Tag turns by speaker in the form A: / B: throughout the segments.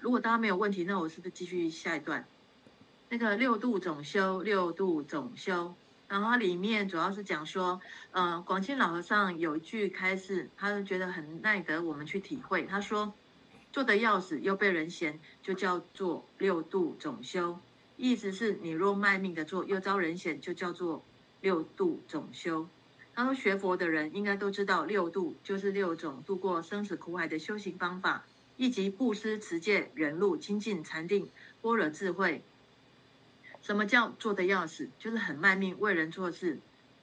A: 如果大家没有问题，那我是不是继续下一段？那个六度总修，六度总修，然后它里面主要是讲说，呃，广钦老和尚有一句开示，他就觉得很耐得我们去体会。他说：“做得要死又被人嫌，就叫做六度总修。”意思是你若卖命的做，又遭人嫌，就叫做六度总修。他说学佛的人应该都知道，六度就是六种度过生死苦海的修行方法，以及布施、持戒、忍辱、精进、禅定、般若智慧。什么叫做得要死？就是很卖命为人做事。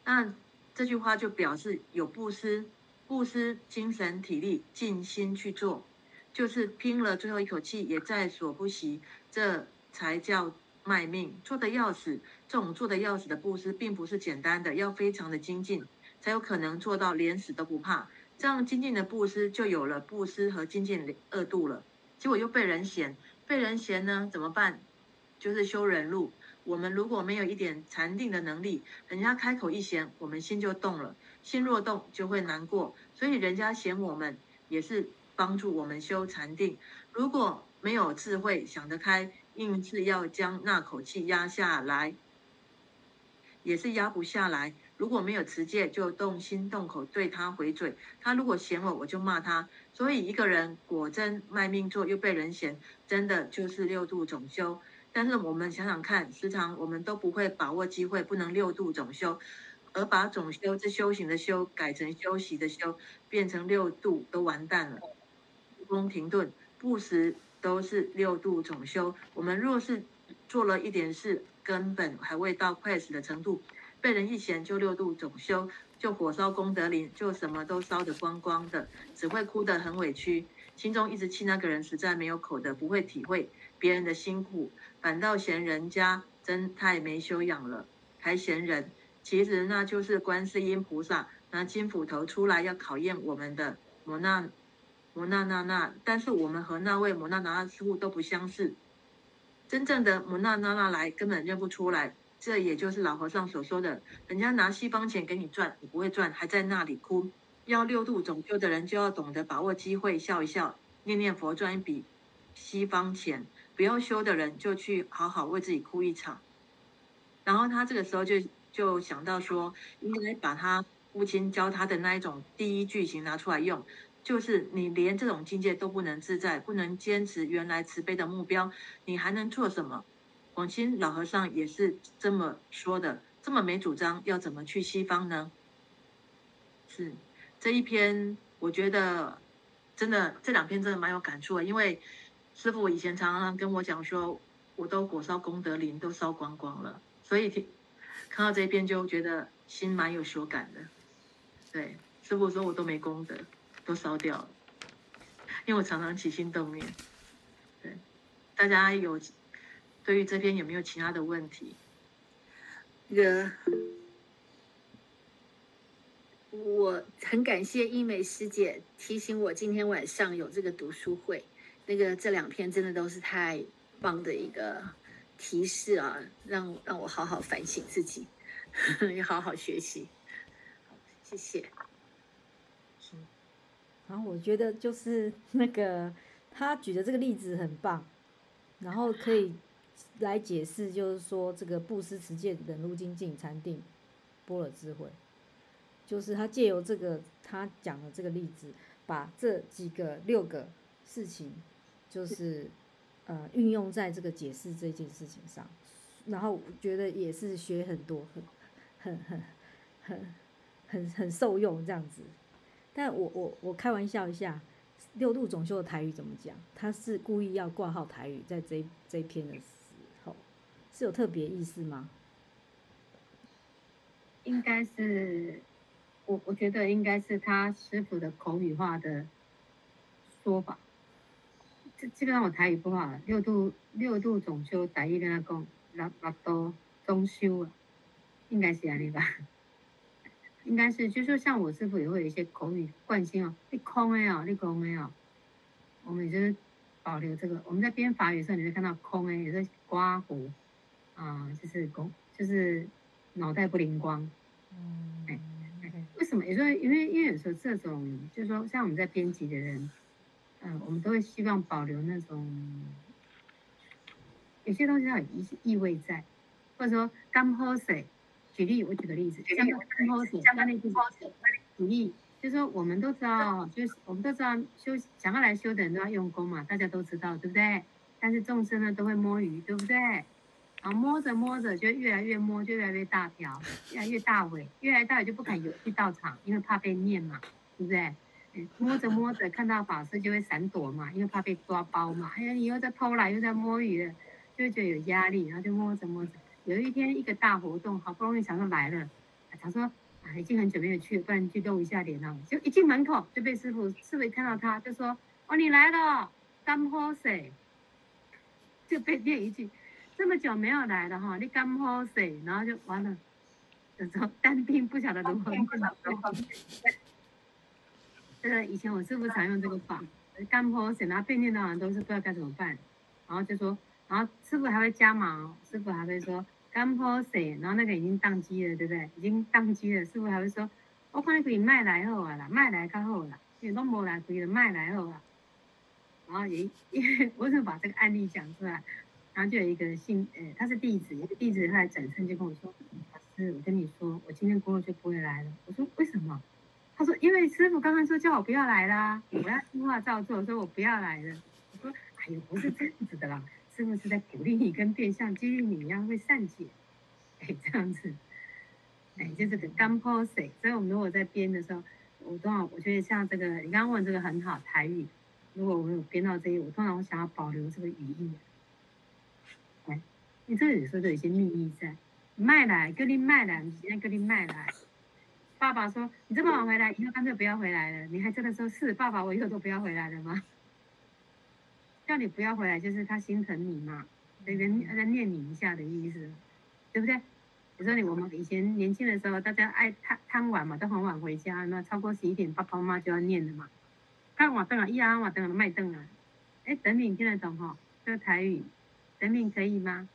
A: 那这句话就表示有布施，布施精神体力，尽心去做，就是拼了最后一口气也在所不惜，这才叫卖命。做得要死，这种做得要死的布施，并不是简单的，要非常的精进，才有可能做到连死都不怕。这样精进的布施，就有了布施和精进二度了。结果又被人嫌，被人嫌呢，怎么办？就是修忍辱。我们如果没有一点禅定的能力，人家开口一嫌，我们心就动了。心若动，就会难过。所以人家嫌我们，也是帮助我们修禅定。如果没有智慧，想得开，硬是要将那口气压下来，也是压不下来。如果没有持戒，就动心动口对他回嘴。他如果嫌我，我就骂他。所以一个人果真卖命做，又被人嫌，真的就是六度总修。但是我们想想看，时常我们都不会把握机会，不能六度总修，而把总修这修行的修改成休息的修，变成六度都完蛋了。不停顿，不时都是六度总修。我们若是做了一点事，根本还未到快死的程度，被人一嫌就六度总修，就火烧功德林，就什么都烧得光光的，只会哭得很委屈，心中一直气那个人实在没有口德，不会体会别人的辛苦。反倒嫌人家真太没修养了，还嫌人。其实那就是观世音菩萨拿金斧头出来要考验我们的摩那摩那那那。但是我们和那位摩那那那师父都不相似，真正的摩那那那来根本认不出来。这也就是老和尚所说的，人家拿西方钱给你赚，你不会赚，还在那里哭。要六度总修的人就要懂得把握机会，笑一笑，念念佛，赚一笔西方钱。不要修的人就去好好为自己哭一场，然后他这个时候就就想到说，应该把他父亲教他的那一种第一句型拿出来用，就是你连这种境界都不能自在，不能坚持原来慈悲的目标，你还能做什么？广钦老和尚也是这么说的，这么没主张，要怎么去西方呢？是这一篇，我觉得真的这两篇真的蛮有感触的，因为。师傅以前常常跟我讲说，我都火烧功德林都烧光光了，所以听看到这一篇就觉得心蛮有所感的。对，师傅说我都没功德，都烧掉了，因为我常常起心动念。对，大家有对于这边有没有其他的问题？
B: 那个，我很感谢英美师姐提醒我今天晚上有这个读书会。那个这两篇真的都是太棒的一个提示啊，让让我好好反省自己，也好好学习。好，谢谢。
C: 然后我觉得就是那个他举的这个例子很棒，然后可以来解释，就是说这个布施、持戒、忍辱、精进、禅定、般若智慧，就是他借由这个他讲的这个例子，把这几个六个事情。就是，呃，运用在这个解释这件事情上，然后我觉得也是学很多，很、很、很、很、很、很受用这样子。但我、我、我开玩笑一下，六度总修的台语怎么讲？他是故意要挂号台语在这这一篇的，是有特别意思吗？
D: 应该是，我我觉得应该是他师傅的口语化的说法。这基本上我台语不好，六度六度总修，台语跟他讲六六度中修啊，应该是安尼吧？应该是，就是说像我师傅也会有一些口语惯性哦，你空哎哦，你空哎哦，我们就是保留这个。我们在编法语的时候，你会看到空哎，也是刮胡啊，就是工，就是脑袋不灵光。嗯，哎，为什么？也说因为因为有时候这种，就是说像我们在编辑的人。嗯，我们都会希望保留那种有些东西它有意意味在，或者说干喝水。举例，我举个例子，像干喝水，像那句举例，就是说我们都知道，就是我们都知道修想要来修的人都要用功嘛，大家都知道，对不对？但是众生呢都会摸鱼，对不对？然后摸着摸着就越来越摸，就越来越大条，越来越大尾，越来越大尾就不敢有去道场，因为怕被念嘛，对不对？摸着摸着看到法师就会闪躲嘛，因为怕被抓包嘛。哎呀，你又在偷懒，又在摸鱼，就会觉得有压力，然后就摸着摸着。有一天一个大活动，好不容易想说来了，想说啊已经很久没有去了，不然去露一下脸啊。就一进门口就被师傅师傅一看到他就说：“哦，你来了，甘好水。”就被念一句：“这么久没有来了哈，你刚好水。”然后就完了，就说单兵不晓得如何。这个以前我师傅常用这个法，甘好水，然后被念到人都是不知道该怎么办，然后就说。然后师傅还会加码，师傅还会说甘好水，然后那个已经宕机了，对不对？已经宕机了，师傅还会说，我看你可以卖来好啊啦，卖来较好啦，因为都没来可以卖来好啊。然后也因为 我就把这个案例讲出来，然后就有一个姓，呃，他是弟子，一个弟子他来转身就跟我说，老师，我跟你说，我今天过后就不会来了。我说为什么？他说因为师傅刚刚说叫我不要来啦，我要听话照做，说我不要来了。我说哎呦，不是这样子的啦。师傅是在鼓励你，跟变相激励你一样会善解，哎，这样子，哎，就是个甘好势。所以，我们如果在编的时候，我通常我觉得像这个，你刚刚问这个很好，台语。如果我有编到这一，我通常我想要保留这个语义。你这里说的有些秘密在，卖来，跟你卖来，今天跟你卖来。爸爸说，你这么晚回来，以后干脆不要回来了。你还真的说是，爸爸，我以后都不要回来了吗？叫你不要回来，就是他心疼你嘛，人人在念你一下的意思，对不对？比如说你我们以前年轻的时候，大家爱贪贪玩嘛，都很晚回家，那超过十一点，爸爸妈妈就要念的嘛。看瓦凳啊，一啊瓦凳啊，卖凳啊。哎，等你听得懂哈？这个台语，等你可以吗？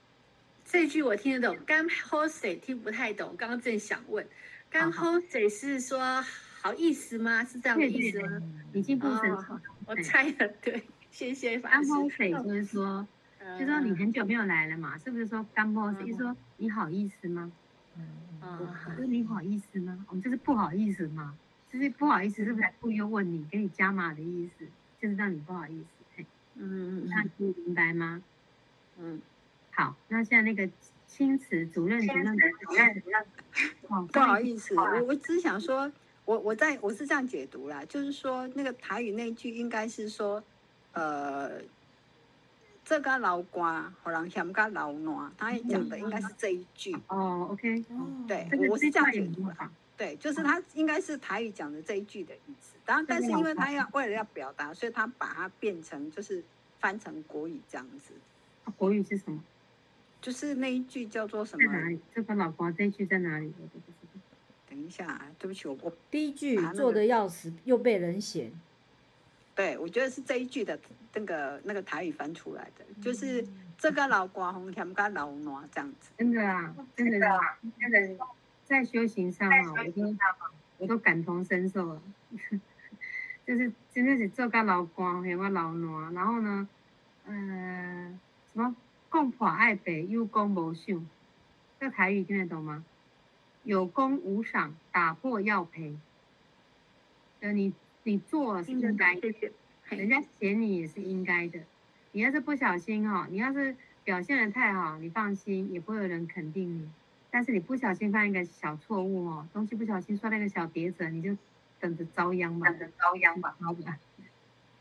B: 这句我听得懂，甘好势听不太懂。刚刚正想问，甘好势是说好意思吗？是这样的意思吗？
D: 已经不成
B: 熟，我猜的，对。谢谢。甘好势就是说，就说你很久没有来了嘛，是不是说甘好势？就是说你好意思吗？嗯，我说你好意思吗？我们就是不好意思嘛，就是不好意思，是不是故意问你，给你加码的意思，就是让你不好意思。嗯嗯，那你明白吗？嗯，好，那现在那个青瓷主任主任主任主任，
E: 不好意思，我我只想说，我我在我是这样解读啦，就是说那个台语那句应该是说。呃，这个老瓜好人嫌个老暖，他讲的应该是这一句。
D: 哦，OK，
E: 对，我是这样解读的。对，就是他应该是台语讲的这一句的意思。然后，但是因为他要为了要表达，所以他把它变成就是翻成国语这样子。
D: 国语是什么？
E: 就是那一句叫做什么？
D: 在哪里？这个老婆这一句在哪里？
E: 等一下，对不起，我我
C: 第一句做的要死，又被人嫌。
E: 对，我觉得是这一句的那个那个台语翻出来的，就是这个老瓜红甜跟老暖这样子。
D: 真的啊，真的啊，真的在修行上啊，我都我都感同身受了。就是真的是做个老瓜还有个老暖，然后呢，呃，什么共破爱北，有功无赏，这台语听得懂吗？有功无赏，打破要赔。就你。你做是应该的，人家嫌你也是应该的。你要是不小心哈、哦，你要是表现的太好，你放心，也不会有人肯定你。但是你不小心犯一个小错误哦，东西不小心摔了一个小碟子，你就等着遭殃吧，等着遭殃吧，好吧？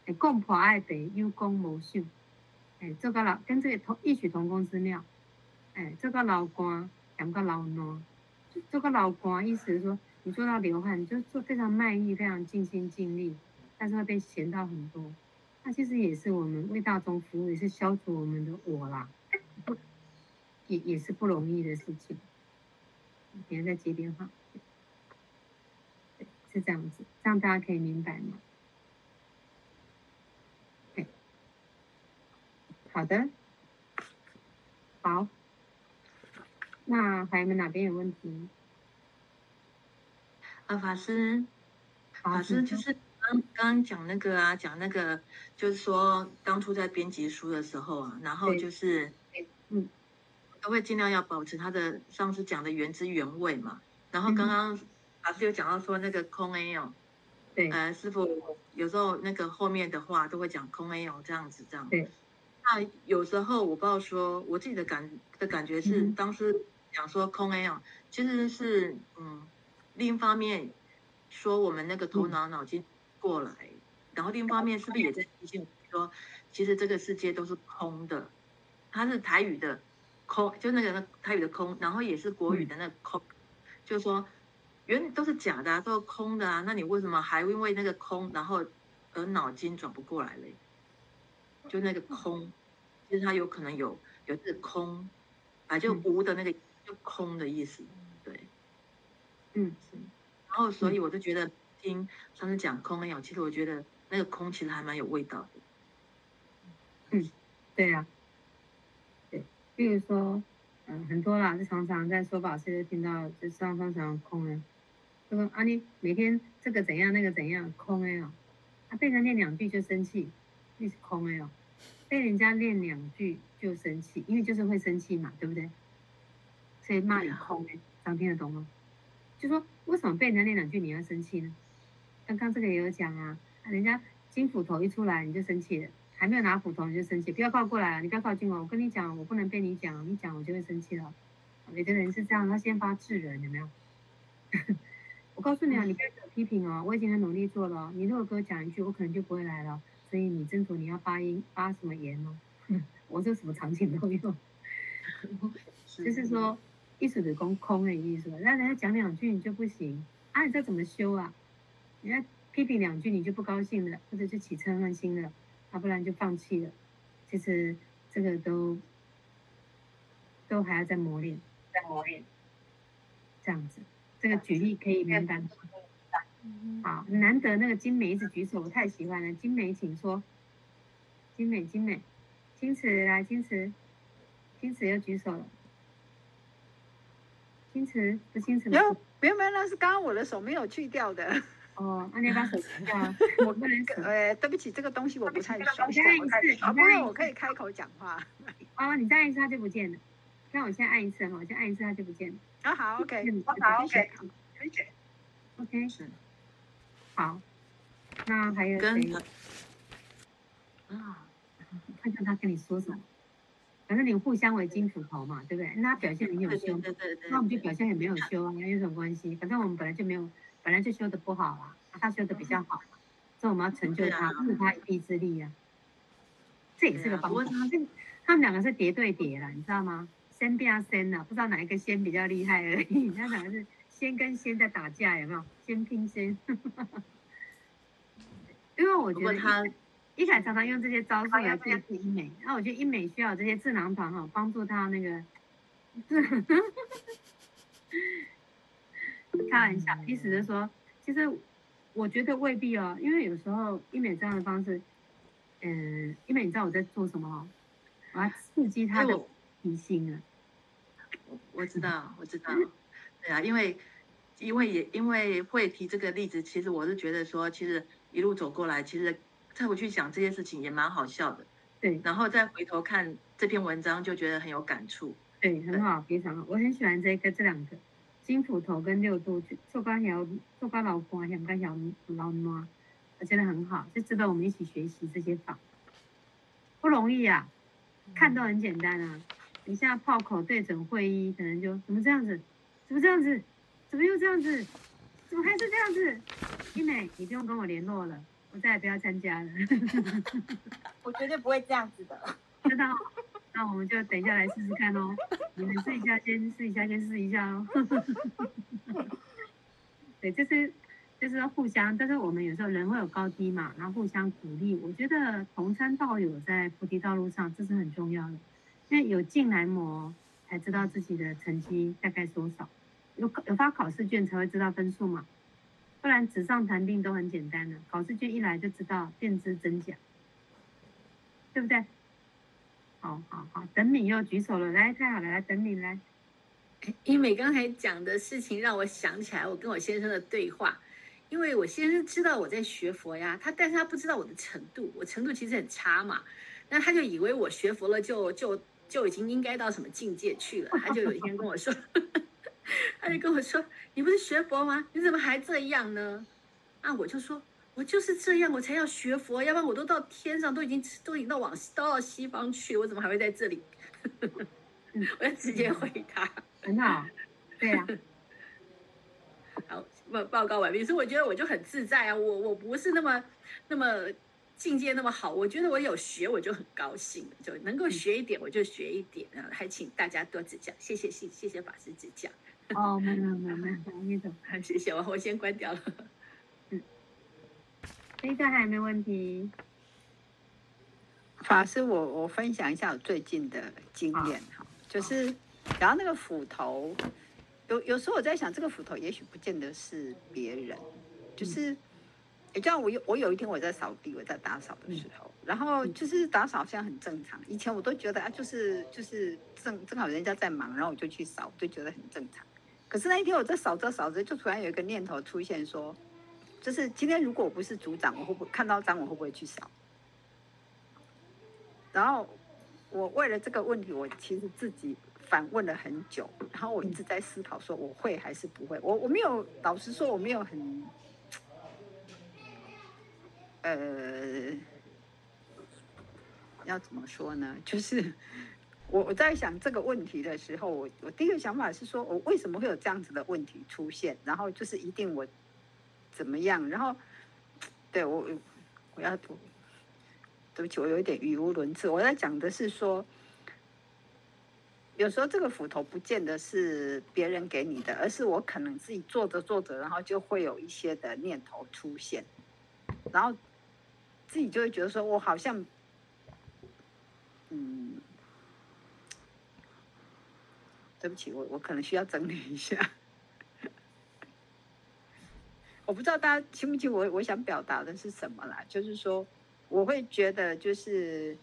D: 哎，共破爱北，有功无赏。哎，这个老跟这个同异曲同工之妙。哎，这个老官两个老孬，这个老官意思是说。你做到流汗，你就做非常卖力，非常尽心尽力，但是会被嫌到很多。那其实也是我们为大众服务，也是消除我们的我啦，也也是不容易的事情。别人在接电话，是这样子，这样大家可以明白吗？好的，好，那还有没有哪边有问题？
A: 啊，法师，法师就是刚刚讲那个啊，讲那个就是说当初在编辑书的时候啊，然后就是嗯，都会尽量要保持他的上次讲的原汁原味嘛。然后刚刚老师有讲到说那个空 A 哦，
D: 对，
A: 呃，师傅有时候那个后面的话都会讲空 A 哦，这样子这样。
D: 对。
A: 那有时候我不知道说我自己的感的感觉是，当时讲说空 A 啊，其实是嗯，另一方面说我们那个头脑脑筋过来，然后另一方面是不是也在提醒说，其实这个世界都是空的，它是台语的空，就那个台语的空，然后也是国语的那个空，就是说原都是假的啊，都是空的啊，那你为什么还因为那个空，然后而脑筋转不过来嘞？就那个空，其实它有可能有有这个空，啊，就无的那个就空的意思，对，
D: 嗯，是，
A: 然后所以我就觉得听上次讲空没有，其实我觉得那个空其实还蛮有味道的，
D: 嗯，对呀、啊，对，比如说，嗯，很多啦，就常常在说法师就听到就上方常空了，就说啊你每天这个怎样那个怎样空哎哦，他背上念两句就生气，那是空哎哦。被人家念两句就生气，因为就是会生气嘛，对不对？所以骂你空哎，常听得懂吗？就说为什么被人家念两句你要生气呢？刚刚这个也有讲啊，人家金斧头一出来你就生气了，还没有拿斧头你就生气，不要靠过来啊，你不要靠近我，我跟你讲，我不能被你讲，你讲我就会生气了。有的人是这样，他先发制人，有没有？我告诉你啊，你不要批评哦，我已经很努力做了，你如果给我讲一句，我可能就不会来了。所以你斟酌你要发音发什么言哦，我说什么场景都有，就是说意思的空空的意思，那人家讲两句你就不行啊，你这怎么修啊？人家批评两句你就不高兴了，或者就起嗔恨心了，啊，不然就放弃了。其实这个都都还要再磨练，再磨练，这样子，这个举例可以明白。好，难得那个金美一直举手，我太喜欢了。金美，请说。精美，精美，金池来，金池，金池又举手了。金池不金池。没有，
E: 没有，没有，那是刚刚我的手没有去掉的。
D: 哦，那你把手去掉。我不能。
E: 呃，对不起，这个东西我不太熟
D: 再按一次，
E: 好，不然我可以开口讲话。
D: 哦，你再按一次，它就不见了。那我先按一次哈，我先按一次，它就不见了。
E: 啊，好，OK，好，OK，可以解。
D: OK，是。好，那还有谁？啊，看看他跟你说什么。反正你互相为金斧头嘛，对不对？那他表现很有修，那我们就表现也没有修啊，有什么关系？反正我们本来就没有，本来就修的不好啊，他修的比较好，所以我们要成就他，助他一臂之力啊。这也是个方法。这他们两个是叠对叠了，你知道吗？仙变啊仙啊，不知道哪一个仙比较厉害而已。那两个是。仙跟先在打架，有没有？先拼先，因为我觉得他一凯常常用这些招数来对付英美，那我觉得英美需要这些智囊团哈，帮助他那个。开玩笑，意思是说，其实我觉得未必哦，因为有时候英美这样的方式，嗯，英美你知道我在做什么哦？我要刺激他的脾性啊。
A: 我我知道，我知道。对啊，因为，因为也因为会提这个例子，其实我是觉得说，其实一路走过来，其实再回去想这些事情也蛮好笑的。
D: 对，
A: 然后再回头看这篇文章，就觉得很有感触。
D: 对，很好，非常好，我很喜欢这个这两个金斧头跟六度做官条做官老公，想干小老妈，我觉得很好，就值得我们一起学习这些法，不容易啊，看都很简单啊，你现在炮口对准会议，可能就怎么这样子。怎么这样子？怎么又这样子？怎么还是这样子？英美，你不用跟我联络了，我再也不要参加了。
B: 我绝对不会这样子的。
D: 知道？那我们就等一下来试试看哦。你们试一下，先试一下，先试一下哦。对，就是就是互相，但是我们有时候人会有高低嘛，然后互相鼓励。我觉得同参道友在菩提道路上，这是很重要的，因为有进来磨，才知道自己的成绩大概多少。发考试卷才会知道分数嘛，不然纸上谈兵都很简单的，考试卷一来就知道便知真假，对不对？好好好，等你又举手了，来，太好了，来等你来。
B: 英美刚才讲的事情让我想起来，我跟我先生的对话，因为我先生知道我在学佛呀，他但是他不知道我的程度，我程度其实很差嘛，那他就以为我学佛了就就就已经应该到什么境界去了，他就有一天跟我说，他就跟我说，你不是学佛吗？你怎么还这样呢？啊，我就说，我就是这样，我才要学佛，要不然我都到天上，都已经都已经到往都到西方去，我怎么还会在这里？我要直接回答，
D: 很好，对呀、
B: 啊。好。报报告完毕，所以我觉得我就很自在啊，我我不是那么那么境界那么好，我觉得我有学我就很高兴，就能够学一点我就学一点啊，还请大家多指教，谢谢谢谢谢法师指教。
D: 哦，没有没有没有，你走，
B: 谢谢我我先关掉了。
D: 嗯，这个还有没有问题？
E: 法师，我我分享一下我最近的经验哈，就是然后那个斧头。有有时候我在想，这个斧头也许不见得是别人，就是，也就像我有我有一天我在扫地，我在打扫的时候，然后就是打扫好像很正常。以前我都觉得啊，就是就是正正好人家在忙，然后我就去扫，就觉得很正常。可是那一天我在扫着扫着，就突然有一个念头出现，说，就是今天如果我不是组长，我会不会看到脏，我会不会去扫？然后我为了这个问题，我其实自己。反问了很久，然后我一直在思考，说我会还是不会？我我没有，老实说，我没有很，呃，要怎么说呢？就是我我在想这个问题的时候，我我第一个想法是说，我为什么会有这样子的问题出现？然后就是一定我怎么样？然后对我我要对不起，我有一点语无伦次。我在讲的是说。有时候这个斧头不见得是别人给你的，而是我可能自己做着做着，然后就会有一些的念头出现，然后自己就会觉得说，我好像，嗯，对不起，我我可能需要整理一下，我不知道大家清不清我我想表达的是什么啦，就是说我会觉得就是。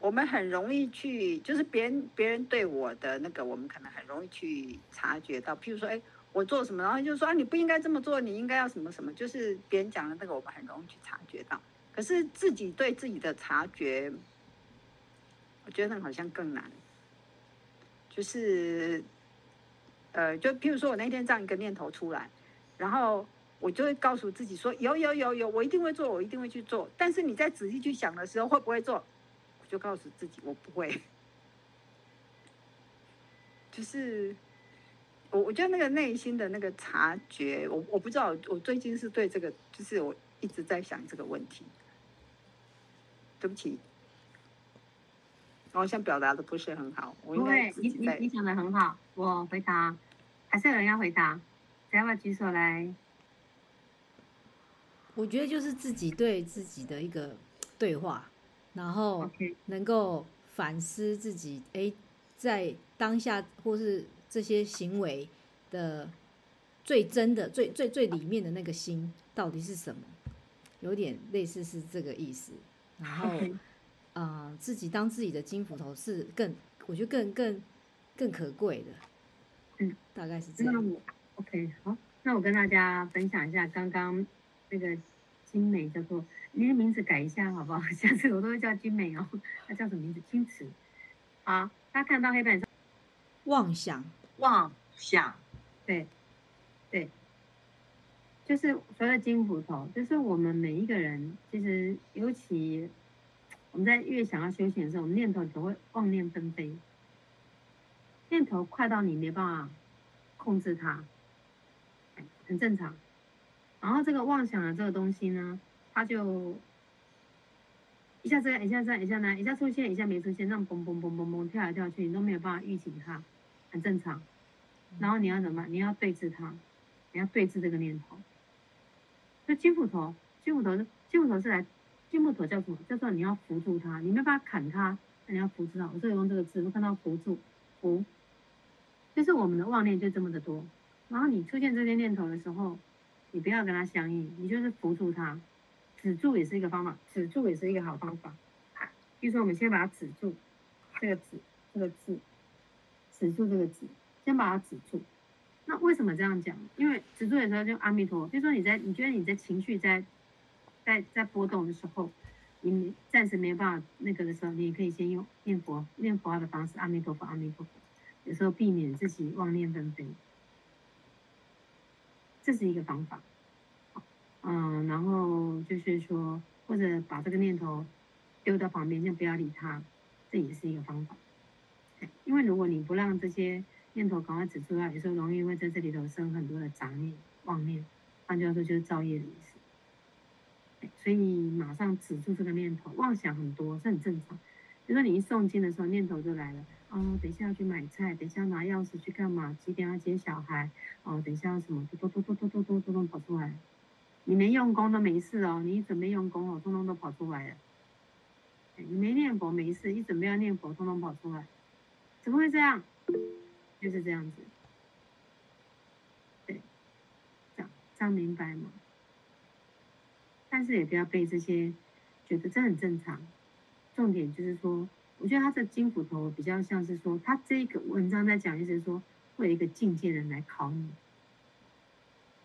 E: 我们很容易去，就是别人别人对我的那个，我们可能很容易去察觉到。譬如说，哎，我做什么，然后就说啊，你不应该这么做，你应该要什么什么，就是别人讲的那个，我们很容易去察觉到。可是自己对自己的察觉，我觉得那好像更难。就是，呃，就譬如说我那天这样一个念头出来，然后我就会告诉自己说，有有有有，我一定会做，我一定会去做。但是你在仔细去想的时候，会不会做？我就告诉自己，我不会。就是我，我觉得那个内心的那个察觉，我我不知道。我最近是对这个，就是我一直在想这个问题。对不起，我好像表达的不是很好。我应该自己在。
D: 你你你想的很好，我回答。还是有人要回答？谁要不要举手来？
C: 我觉得就是自己对自己的一个对话。然后能够反思自己，哎，在当下或是这些行为的最真的、最最最里面的那个心到底是什么？有点类似是这个意思。然后，啊、呃，自己当自己的金斧头是更，我觉得更更更可贵的。嗯，大概是这样。
D: OK，好，那我跟大家分享一下刚刚那个金美叫做。你的名字改一下好不好？下次我都会叫金美哦。他叫什么名字？青瓷。好，大家看到黑板上，
C: 妄想，
A: 妄想，
D: 对，对，就是所谓的金斧头，就是我们每一个人，其实尤其我们在越想要修行的时候，我们念头总会妄念纷飞，念头快到你没办法控制它，很正常。然后这个妄想的这个东西呢？它就一下这样，一下这样，一下那，一下出现，一下没出现，那样嘣嘣嘣嘣嘣跳来跳去，你都没有办法预警它，很正常。然后你要怎么办？你要对峙它，你要对峙这个念头。那金斧头，金斧头是金斧头是来，金斧头叫什么？叫做你要扶住它，你没办法砍它，那你要扶住它。我这里用这个字，我看到扶住，扶，就是我们的妄念就这么的多。然后你出现这些念头的时候，你不要跟它相应，你就是扶住它。止住也是一个方法，止住也是一个好方法。比如说，我们先把它止住，这个止这个字，止住这个止，先把它止住。那为什么这样讲？因为止住的时候就阿弥陀佛。比如说你在你觉得你在情绪在在在波动的时候，你暂时没办法那个的时候，你可以先用念佛念佛的方式，阿弥陀佛，阿弥陀佛。有时候避免自己妄念纷飞，这是一个方法。嗯，然后就是说，或者把这个念头丢到旁边，先不要理它，这也是一个方法。因为如果你不让这些念头赶快指出来，有时候容易会在这里头生很多的杂念、妄念，换句话说就是造业的意思。所以你马上止住这个念头，妄想很多是很正常。比如说你一诵经的时候，念头就来了，哦，等一下要去买菜，等一下拿钥匙去干嘛？几点要接小孩？哦，等一下要什么？嘟嘟嘟嘟嘟嘟嘟嘟跑出来。你没用功都没事哦，你一准备用功哦，通通都跑出来了。你没念佛没事，一准备要念佛，通通跑出来。怎么会这样？就是这样子。对，这样这样明白吗？但是也不要被这些觉得这很正常。重点就是说，我觉得他这金斧头比较像是说，他这个文章在讲，意思是说会有一个境界人来考你，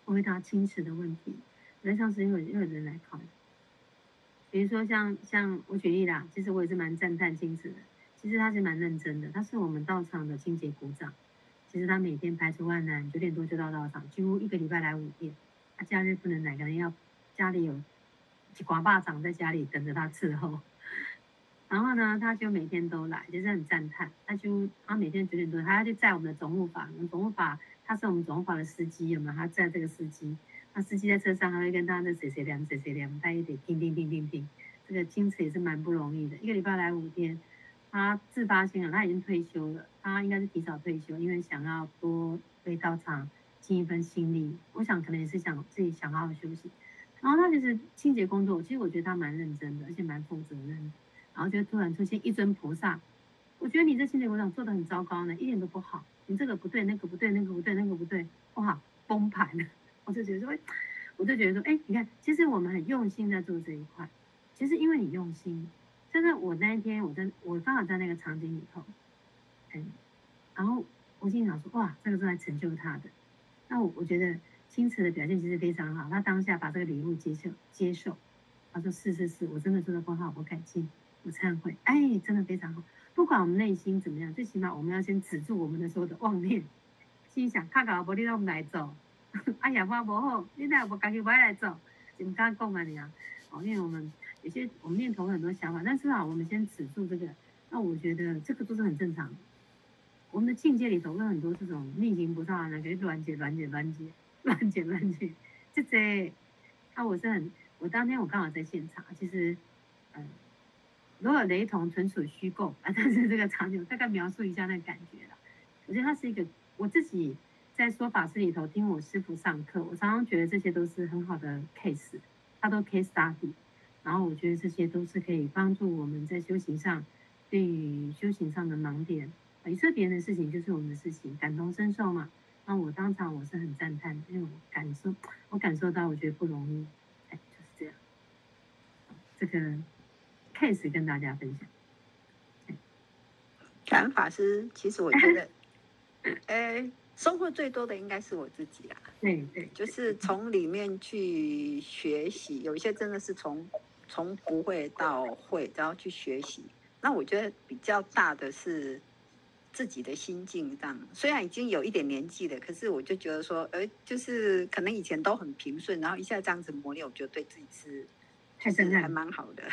D: 我回答矜持的问题。那上次又有有人来考，比如说像像我举例啦，其实我也是蛮赞叹亲子的。其实他是蛮认真的，他是我们道场的清洁股长。其实他每天排除万难，九点多就到道场，几乎一个礼拜来五遍。他假日不能来，可能要家里有寡霸长在家里等着他伺候。然后呢，他就每天都来，就是很赞叹。他就他每天九点多，他要去载我们的总务法，我们总务法他是我们总务法的司机，有没有？他载这个司机。他司机在车上还会跟他的谁谁凉谁谁凉，他也得听听听听听。这个矜持也是蛮不容易的，一个礼拜来五天。他自发性了，他已经退休了，他应该是提早退休，因为想要多为道场尽一份心力。我想可能也是想自己想好好休息。然后他就是清洁工作，其实我觉得他蛮认真的，而且蛮负责任。然后就突然出现一尊菩萨，我觉得你这清洁工作做得很糟糕呢，一点都不好。你这个不对，那个不对，那个不对，那个不对，哇，崩盘了。我就觉得说，哎，我就觉得说，哎，你看，其实我们很用心在做这一块。其实因为你用心，真的，我那一天我在我刚好在那个场景里头，嗯，然后我心想说，哇，这个是来成就他的。那我我觉得青瓷的表现其实非常好，他当下把这个礼物接受接受，他说是是是，我真的做的不好，我改进，我忏悔，哎，真的非常好。不管我们内心怎么样，最起码我们要先止住我们的所有的妄念，心想，看搞不你让我们来走。哎呀，话不好，你那我赶紧回来走，你们刚刚讲啊你啊，哦，因为我们有些我们念头很多想法，但是啊，我们先止住这个，那我觉得这个都是很正常的。我们的境界里头有很多这种逆行不上来，可以乱解乱解乱解 乱解乱解，这这，啊，我是很，我当天我刚好在现场，其实，嗯，如果雷同纯属虚构啊，但是这个场景我大概描述一下那个感觉了，我觉得它是一个我自己。在说法师里头听我师傅上课，我常常觉得这些都是很好的 case，他都 case study，然后我觉得这些都是可以帮助我们在修行上，对于修行上的盲点，以色别人的事情就是我们的事情，感同身受嘛。那我当场我是很赞叹，因为我感受，我感受到我觉得不容易，哎，就是这样。这个 case 跟大家分享。
E: 感恩法师，其实我觉得，哎。收获最多的应该是我自己啦，
D: 对对，
E: 就是从里面去学习，有一些真的是从从不会到会，然后去学习。那我觉得比较大的是自己的心境这样，虽然已经有一点年纪了，可是我就觉得说，呃，就是可能以前都很平顺，然后一下这样子磨练，我觉得对自己是
D: 太震撼，
E: 还蛮好的。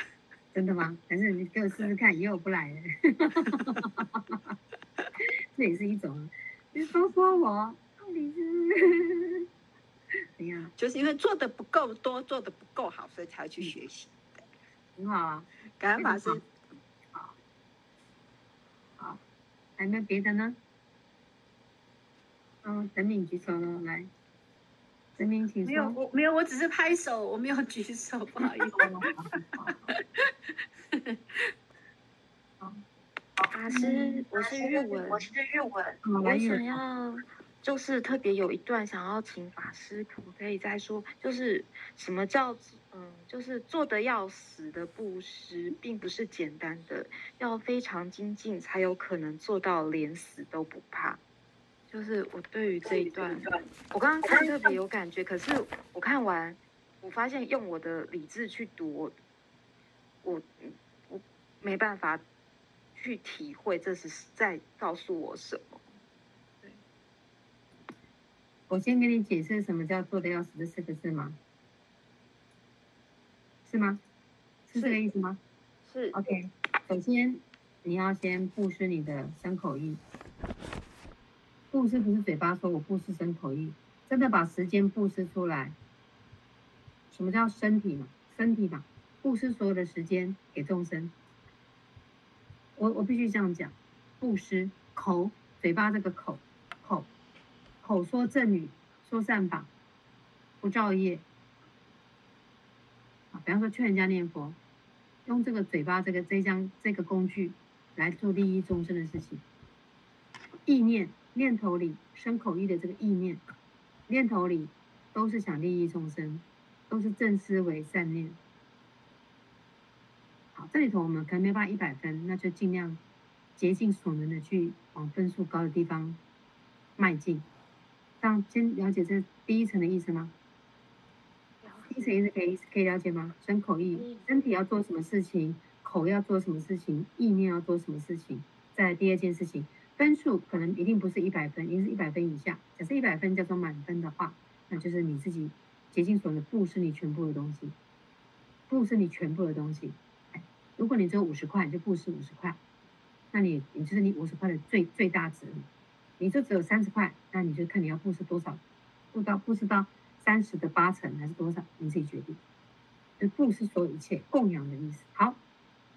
D: 真的吗？反正你给我试试看，以后不来了。这也是一种。你说说我到底是 怎样？
E: 就是因为做的不够多，做的不够好，所以才要去学习。
D: 很好啊，
E: 感恩法师。
D: 好，好，还有没有别的呢？嗯，陈敏举手了，来，陈敏请说。
B: 没有，我没有，我只是拍手，我没有举手，不好意思。
F: 法师，我是日文，我是日文，我想要就是特别有一段想要请法师，可不可以再说？就是什么叫嗯，就是做得要死的布施，并不是简单的，要非常精进才有可能做到连死都不怕。就是我对于这一段，我刚刚看特别有感觉，可是我看完，我发现用我的理智去读，我我我没办法去体会这是在告诉我什么。对，
D: 我先给你解释什么叫做的要死这四个字吗？是吗？是这个意思吗？
F: 是。
D: OK，首先你要先布施你的身口意。布施不是嘴巴说，我布施身口意，真的把时间布施出来。什么叫身体嘛？身体嘛，布施所有的时间给众生。我我必须这样讲，布施口，嘴巴这个口，口，口说正语，说善法，不造业。啊，比方说劝人家念佛，用这个嘴巴这个这张这个工具来做利益众生的事情，意念。念头里生口意的这个意念，念头里都是想利益众生，都是正思维善念。好，这里头我们可能没办法一百分，那就尽量竭尽所能的去往分数高的地方迈进。这样先了解这第一层的意思吗？第一层意思可以可以了解吗？身口意，身体要做什么事情，口要做什么事情，意念要做什么事情。再来第二件事情。分数可能一定不是一百分，一定是一百分以下。假设一百分叫做满分的话，那就是你自己竭尽所能不是你全部的东西，不是你全部的东西。哎，如果你只有五十块，你就布施五十块，那你你就是你五十块的最最大值。你就只有三十块，那你就看你要布施多少，布到布施到三十的八成还是多少，你自己决定。就布施所有一切供养的意思。好，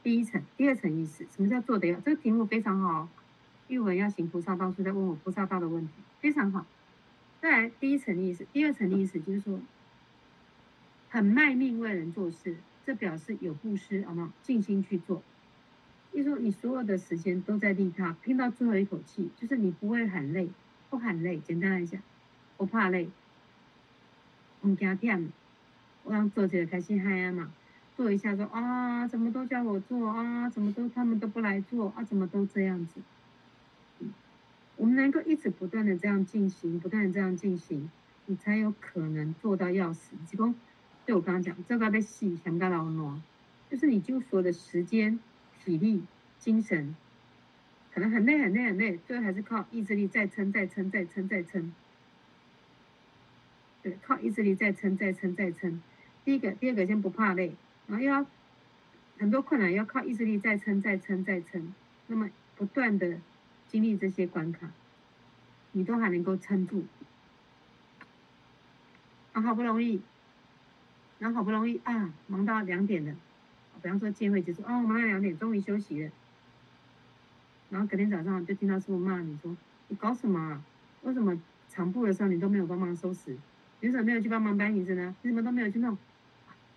D: 第一层，第二层意思，什么叫做得要？这个题目非常好。玉文要行菩萨道，是在问我菩萨道的问题，非常好。再来第一层意思，第二层意思就是说，很卖命为人做事，这表示有布施，好吗？尽心去做。就是说你所有的时间都在利他，拼到最后一口气，就是你不会喊累，不喊累。简单来讲，不怕累，唔惊忝，我想做起来开心嗨啊嘛。做一下说啊，怎么都叫我做啊，怎么都他们都不来做啊，怎么都这样子。我们能够一直不断的这样进行，不断的这样进行，你才有可能做到要死。只不过，对我刚刚讲，这个被细想到老挪，就是你就所的时间、体力、精神，可能很累、很累、很累，最后还是靠意志力再撑、再撑、再撑、再撑。对，靠意志力再撑、再撑、再撑。第一个、第二个先不怕累，然后又要很多困难，要靠意志力再撑、再撑、再撑。那么不断的。经历这些关卡，你都还能够撑住，啊，好不容易，然后好不容易啊，忙到两点了，比方说见会结束，哦，忙到两点，终于休息了，然后隔天早上就听到师傅骂你说，你搞什么啊？为什么场部的时候你都没有帮忙收拾？你为什么没有去帮忙搬椅子呢？你怎么都没有去弄？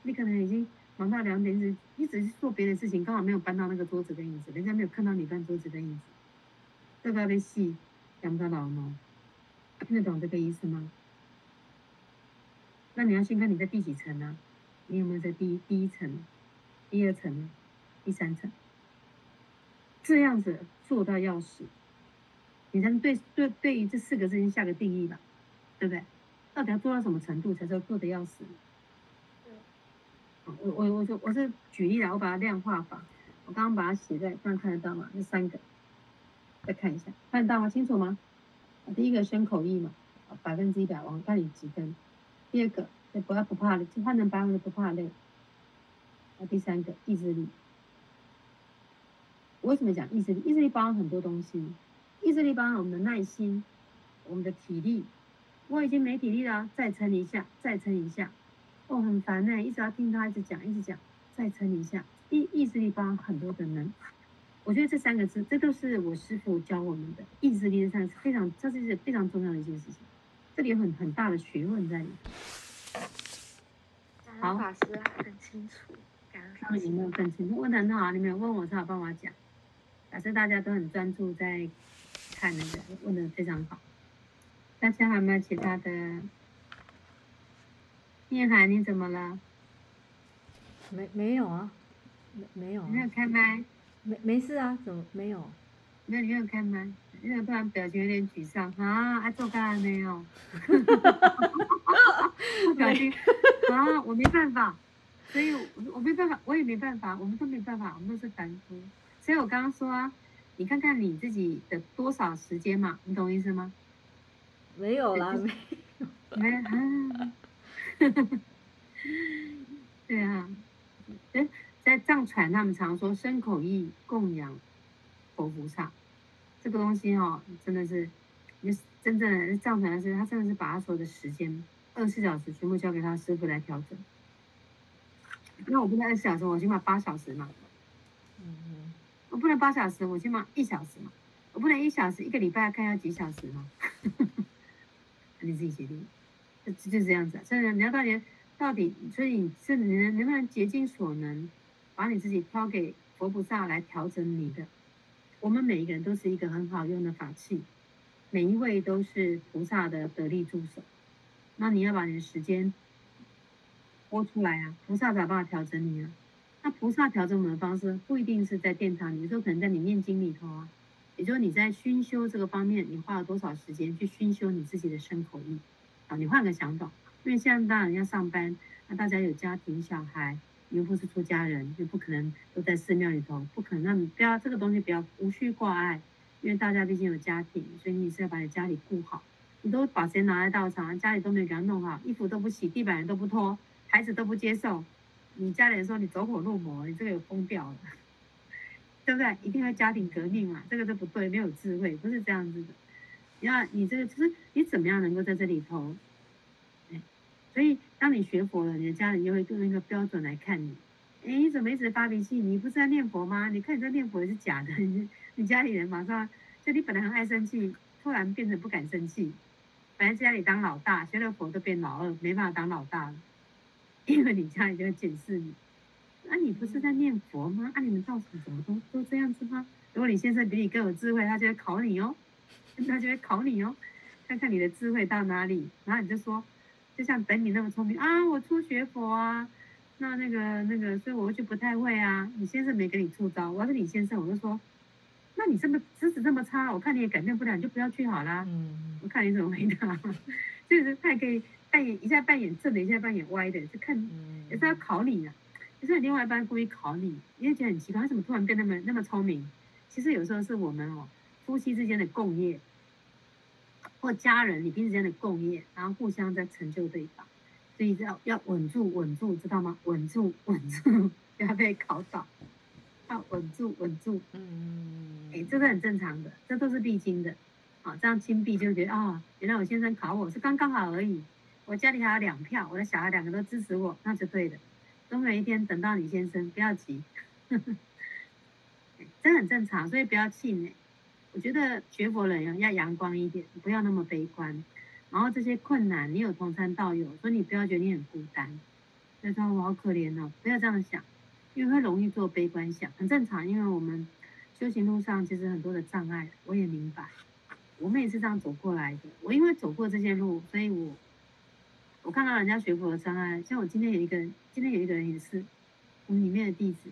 D: 你可能已经忙到两点，一直一直去做别的事情，刚好没有搬到那个桌子跟椅子，人家没有看到你搬桌子跟椅子。这个的戏讲得牢吗？听得懂这个意思吗？那你要先看你在第几层呢？你有没有在第一第一层、第二层、第三层？这样子做到要死，你才能对对对于这四个字先下个定义吧，对不对？到底要做到什么程度才叫做的要死？我我我就我是举例了，我把它量化法，我刚刚把它写在，这样看得到吗？这三个。再看一下，看得到吗？清楚吗？第一个身口意嘛，百分之一百，我看你几分。第二个，不要不怕累，他能百分之不怕累。啊，第三个意志力。我为什么讲意志力？意志力包含很多东西，意志力包含我们的耐心，我们的体力。我已经没体力了，再撑一下，再撑一下。哦，很烦呢，一直要听他一直讲，一直讲，再撑一下。意意志力包含很多的能。我觉得这三个字，这都是我师傅教我们的意志力上是非常，这是非常重要的一件事情。这里有很很大的学问在里。好，
F: 法师很清楚，感恩法师。
D: 有没有更清楚？问的很好，你们有问我，才有办法讲。假设大家都很专注在看那个，问的非常好。大家还有没有其他的？念海，你怎么了？
C: 没没有啊，没没有、啊。
D: 没有开麦。
C: 没没事啊，怎么没有？
D: 没有，你没有开麦。因为突然表情有点沮丧啊，还做干没有？表情啊，我没办法，所以我我没办法，我也没办法，我们都没办法，我们都是凡夫。所以我刚刚说啊，你看看你自己的多少时间嘛，你懂意思吗？
C: 没有啦，没
D: 有，没啊。对啊，哎，在藏传他们常说身口意供养佛菩萨，这个东西哦，真的是，你真正的藏传的是，他真的是把他所有的时间二十四小时全部交给他师傅来调整。那我不能二十四小时，我起码八小时嘛。嗯嗯。我不能八小时，我起码一小时嘛。我不能一小时，一个礼拜要看要几小时嘛？你自己决定。就就是这样子，所以你要到底到底，所以你是能能不能竭尽所能，把你自己交给佛菩萨来调整你的。我们每一个人都是一个很好用的法器，每一位都是菩萨的得力助手。那你要把你的时间播出来啊，菩萨才有办法调整你啊。那菩萨调整我们的方式不一定是在殿堂里，有时候可能在你念经里头啊，也就是你在熏修这个方面，你花了多少时间去熏修你自己的身口意。啊，你换个想法，因为现在当然要上班，那大家有家庭小孩，你又不是出家人，又不可能都在寺庙里头，不可能。那你不要这个东西不要无需挂碍，因为大家毕竟有家庭，所以你是要把你家里顾好。你都把时间拿来道场，家里都没有给他弄好，衣服都不洗，地板都不拖，孩子都不接受，你家人说你走火入魔，你这个有疯掉了，对不对？一定要家庭革命嘛，这个都不对，没有智慧，不是这样子的。你要你这个就是你怎么样能够在这里头，哎，所以当你学佛了，你的家人就会用那个标准来看你，哎，你怎么一直发脾气？你不是在念佛吗？你看你在念佛也是假的，你 你家里人马上就你本来很爱生气，突然变成不敢生气，本来家里当老大，学了佛都变老二，没办法当老大了，因为你家里就会检视你，啊，你不是在念佛吗？啊，你们道场怎么都都这样子吗？如果你先生比你更有智慧，他就会考你哦。他就会考你哦，看看你的智慧到哪里，然后你就说，就像等你那么聪明啊，我初学佛啊，那那个那个，所以我就不太会啊。你先生没给你出招，我要是你先生，我就说，那你这么资质这么差，我看你也改变不了，你就不要去好啦。嗯，我看你怎么回答，就是他也可以扮演一下扮演正的，一下扮演歪的，就看也是要考你啊。就是另外一半故意考你，因为觉得很奇怪，他怎么突然变那么那么聪明？其实有时候是我们哦。夫妻之间的共业，或家人你彼此之间的共业，然后互相在成就对方，所以要要稳住稳住，知道吗？稳住稳住，不要被考倒，要稳住稳住。嗯，哎，这个很正常的，这都是必经的。好，这样金币就觉得啊、哦，原来我先生考我是刚刚好而已，我家里还有两票，我的小孩两个都支持我，那就对的。总有一天等到你先生，不要急，呵呵，这很正常，所以不要气馁。我觉得学佛人要阳光一点，不要那么悲观。然后这些困难，你有同参道友，所以你不要觉得你很孤单。就说我好可怜哦，不要这样想，因为会容易做悲观想，很正常。因为我们修行路上其实很多的障碍，我也明白。我们也是这样走过来的。我因为走过这些路，所以我我看到人家学佛的障碍。像我今天有一个人，今天有一个人也是我们里面的弟子。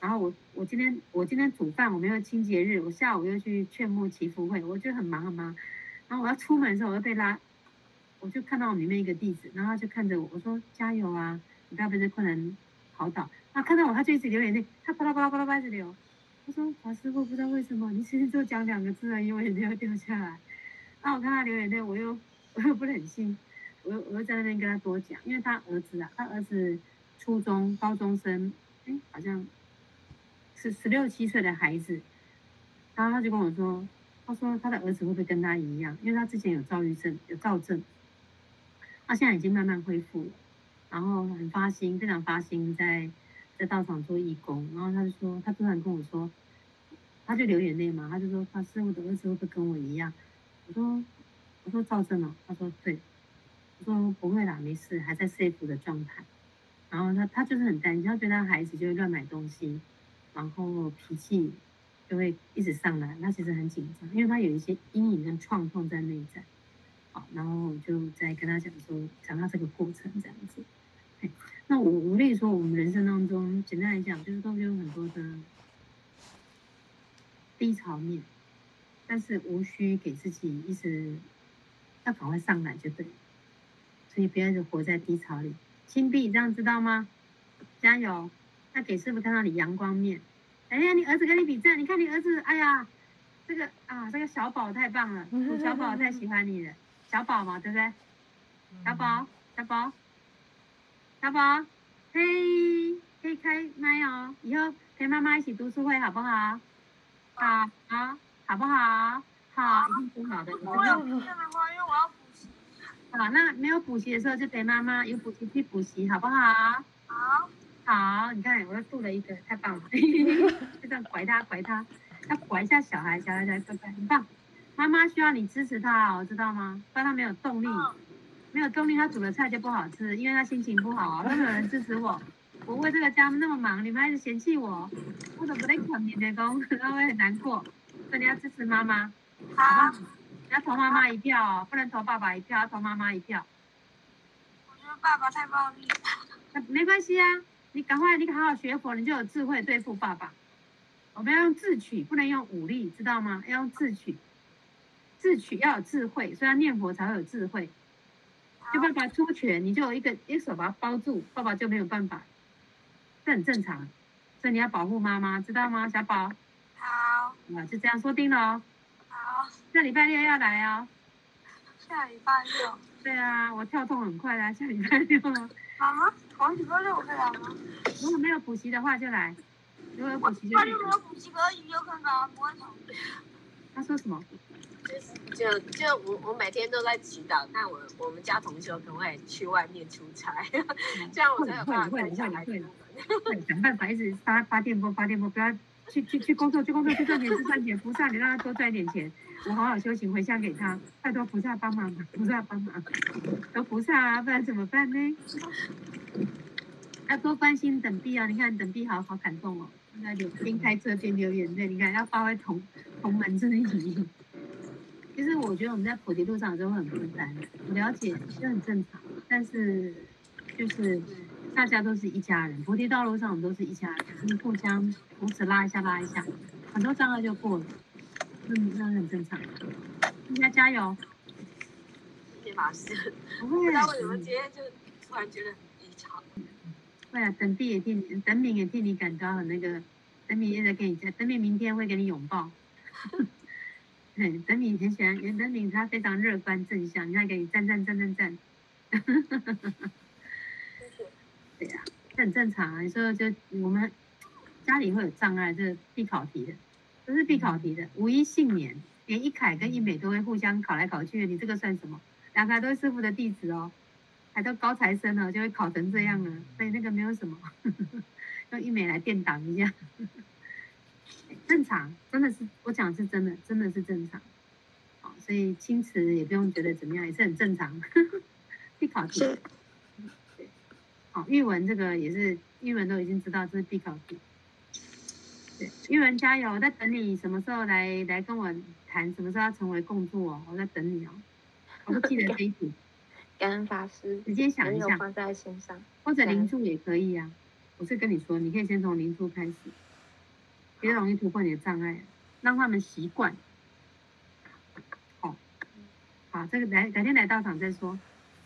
D: 然后我我今天我今天煮饭，我没有清洁日，我下午又去劝募祈福会，我就很忙很忙。然后我要出门的时候，我又被拉，我就看到我里面一个弟子，然后他就看着我，我说加油啊，你不要被这困难考倒。啊，看到我他就一直流眼泪，他巴拉巴拉巴拉巴拉一直流。他说法师父不知道为什么，你其实就讲两个字而已，我眼泪要掉下来。然后我看他流眼泪，我又我又不忍心，我我又在那边跟他多讲，因为他儿子啊，他儿子初中高中生，哎，好像。是十六七岁的孩子，然后他就跟我说，他说他的儿子会不会跟他一样？因为他之前有躁郁症，有躁症，他现在已经慢慢恢复了，然后很发心，非常发心在在道场做义工。然后他就说，他突然跟我说，他就流眼泪嘛，他就说，他师傅的儿子会不会跟我一样？我说，我说躁症啊，他说对，说不会啦，没事，还在 safe 的状态。然后他他就是很担心，他觉得他孩子就会乱买东西。然后脾气就会一直上来，他其实很紧张，因为他有一些阴影跟创痛在内在。好，然后就在跟他讲说，讲他这个过程这样子。那我我跟你说，我们人生当中，简单来讲，就是都有很多的低潮面。但是无需给自己一直要赶快上来就对，所以不要一直活在低潮里。轻币这样知道吗？加油！要给师傅看到你阳光面。哎呀，你儿子跟你比赞，你看你儿子，哎呀，这个啊，这个小宝太棒了，小宝太喜欢你了，小宝嘛，对不对？小宝，小宝，小宝，嘿，可以开麦哦，以后陪妈妈一起读书会好不好？好，好，好不好？好，一定挺好的。我要补习的话，因为我要。好，那没有补习的时候就陪妈妈，有补习去补习，好不好？好。好，你看我又度了一个，太棒了，就这样拐他拐他，要拐一下小孩，小孩才乖乖，很棒。妈妈需要你支持他哦，知道吗？不然他没有动力，没有动力，他煮的菜就不好吃，因为他心情不好，都没有人支持我。我为这个家那么忙，你们还是嫌弃我，我怎么不得肯你的工，他会很难过。所以你要支持妈妈，好，你要投妈妈一票哦，不能投爸爸一票，要投妈妈一票。
G: 我觉得爸爸太暴力了。
D: 那没关系啊。你赶快，你好好学佛，你就有智慧对付爸爸。我们要用智取，不能用武力，知道吗？要用智取，智取要有智慧，所以要念佛才会有智慧。就爸爸出拳，你就有一个一手把它包住，爸爸就没有办法。这很正常，所以你要保护妈妈，知道吗，小宝？
G: 好。
D: 啊，就这样说定了哦。
G: 好。
D: 下礼拜六要来哦。
G: 下礼拜六。
D: 对啊，我跳动很快啊，下礼拜六。
G: 啊好几个六可以来吗？
D: 如果没有补习的话就来，如果有补习就。
G: 他就没有补习可以，有可能不会逃。
D: 他说什么？
H: 就就我我每天都在祈祷，看我我们家同学可不可以去外面出差，这样我才有办法带小孩出门。
D: 会想办法一直发发电波发电波，不要去去去工作去工作去赚钱去赚钱，菩萨你让他多赚一点钱，我好好修行回向给他，拜托菩萨帮忙吧，菩萨帮忙，求菩萨啊，不然怎么办呢？要多关心等臂啊！你看等臂好好感动哦，那就边开车边流眼泪。你看要发挥同同门之谊。其实我觉得我们在菩提路上都会很孤单，我了解这很正常。但是就是大家都是一家人，菩提道路上我们都是一家人，就是互相扶持拉一下拉一下，很多障碍就过了。嗯，那很正常。大家加油！
H: 谢谢法师。不会啊。不知道为什么今天就突然觉得。
D: 异常。会啊，等弟也替你，等敏也替你感到很那个，等敏也在给你讲，等敏明天会给你拥抱。对，等敏很喜欢，等敏他非常乐观正向，你看给你赞赞赞赞赞。对呀、啊，这很正常啊。你说就我们家里会有障碍，这是必考题的，这是必考题的。五一幸年，连一凯跟一美都会互相考来考去的，你这个算什么？两个都是师傅的弟子哦。还都高材生了，就会考成这样了，所以那个没有什么，用一美来垫挡一下，正常，真的是我讲是真的，真的是正常，好，所以青瓷也不用觉得怎么样，也是很正常，必考题，对，好，玉文这个也是，玉文都已经知道这是必考题，对，玉文加油，我在等你什么时候来来跟我谈，什么时候要成为共助哦，我在等你哦，我都记得这一题。
F: 感恩法师，
D: 直接想一下，
F: 放在心上，
D: 或者灵珠也可以呀、啊。我是跟你说，你可以先从灵珠开始，比较容易突破你的障碍，让他们习惯。好，好，这个来改天来到场再说。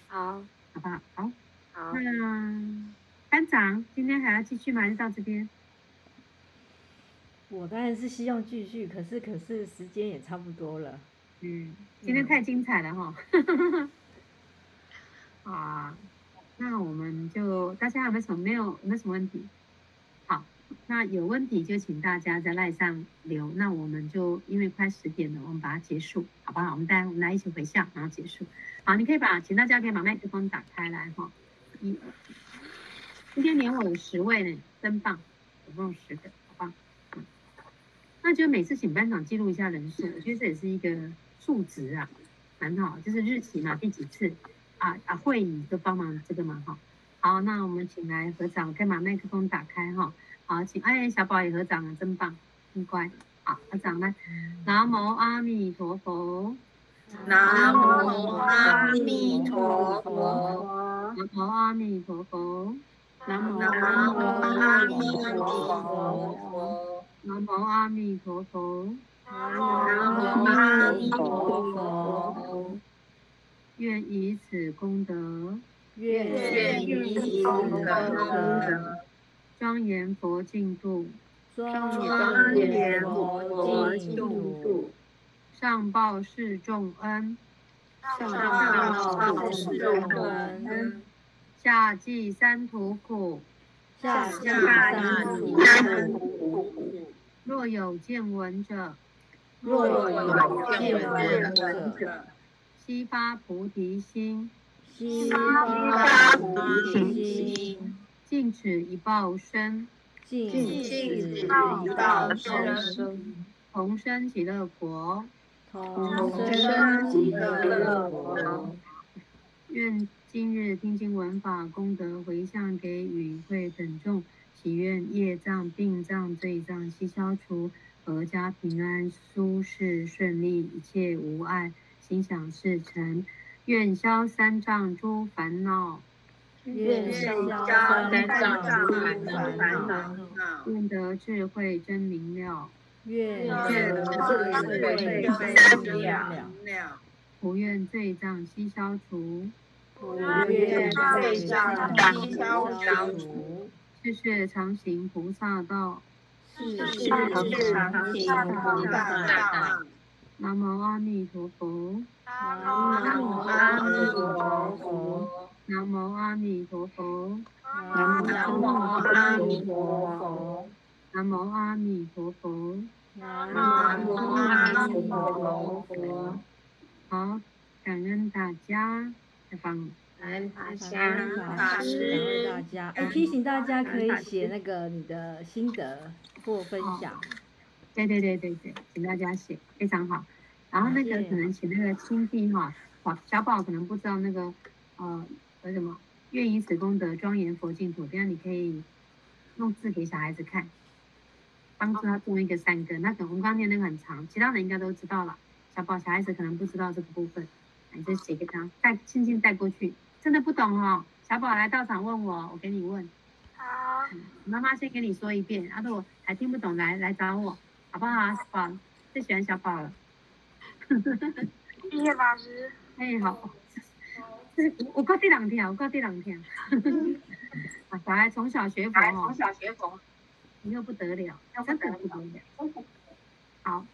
F: 好，
D: 好不好？好，
F: 好。
D: 那班长今天还要继续吗？还是到这边？
C: 我当然是希望继续，可是可是时间也差不多了。
D: 嗯，今天太精彩了哈。嗯啊，那我们就大家有没有什么没有有没有什么问题？好，那有问题就请大家在赖上留。那我们就因为快十点了，我们把它结束，好不好？我们大家我们来一起回向，然后结束。好，你可以把，请大家可以把麦克风打开来哈。一，今天连我有十位呢，真棒，总共十个，那就每次请班长记录一下人数，我觉得这也是一个数值啊，蛮好，就是日期嘛，第几次。啊啊！会议都帮忙这个嘛哈，好，那我们请来合掌，可以把麦克风打开哈。好，请哎，小宝也合掌了，真棒，很乖。好，合掌来，南无阿弥陀佛，
H: 南无阿弥陀佛，
D: 南无阿弥陀佛，南无
H: 阿弥陀佛，
D: 南无阿弥陀佛，
C: 南无阿弥陀佛。
D: 愿以此功德，
C: 愿以此功德，
D: 庄严佛净土，
C: 庄严佛净土，
D: 上报四重恩，
C: 上报四重恩，
D: 下济三途苦，
C: 下济三途苦。
D: 若有见闻者，
C: 若有见闻者，
D: 悉发菩提心，
C: 悉发菩提心，
D: 尽此一报身，
C: 尽此一报身，
D: 同生极乐国，
C: 同生极乐国。
D: 愿今日听经闻法功德回向给与会等众，祈愿业障、病障、罪障悉消除，阖家平安、舒适顺利，一切无碍。心想事成，愿消三障诸烦恼，
C: 愿消三障诸烦恼，
D: 愿得智慧真明了，
C: 愿得智慧真明了，
D: 不愿罪障悉消除，
C: 普愿罪障悉消除，
D: 世世常行菩萨道，
C: 世世常行菩萨道。
D: 南无阿弥陀佛，
C: 南无阿弥陀佛，
D: 南无阿弥陀佛，
C: 南无阿弥陀佛，
D: 南无阿弥陀佛，
C: 南无阿弥陀佛。
D: 好，感恩大家，太棒了。
H: 感恩大
C: 感
H: 家，
C: 恩大师，大家。哎，提醒大家可以写那个你的心得或分享。
D: 对对对对对，请大家写，非常好。然后那个可能请那个亲弟哈，宝小宝可能不知道那个呃呃什么，愿以此功德庄严佛净土，这样你可以弄字给小孩子看，帮助他种一个善根。那可能我们刚刚念那个很长，其他人应该都知道了。小宝小孩子可能不知道这个部分，你就写给他带，轻轻带过去。真的不懂哦，小宝来到场问我，我给你问。
G: 好，
D: 妈妈先给你说一遍，啊，如果还听不懂，来来找我，好不好？小宝最喜欢小宝了。
G: 谢谢老师。
D: 哎，好，这我过这两天，我过这两天。啊，小孩从小学佛哦，
H: 从小学佛，
D: 你又不得了，真的不得了。好，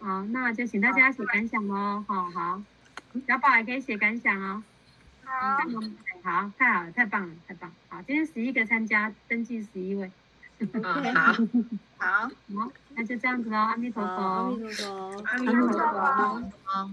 D: 好，那就请大家写感想喽。好好，小宝也可以写感想哦。
G: 好，
D: 好，太好了，太棒了，太棒了。好，今天十一个参加，登记十一位。
H: 嗯，好，好，
D: 好，那就这样子喽。阿弥陀佛，
C: 阿弥陀佛，
H: 阿弥陀佛。
A: 好。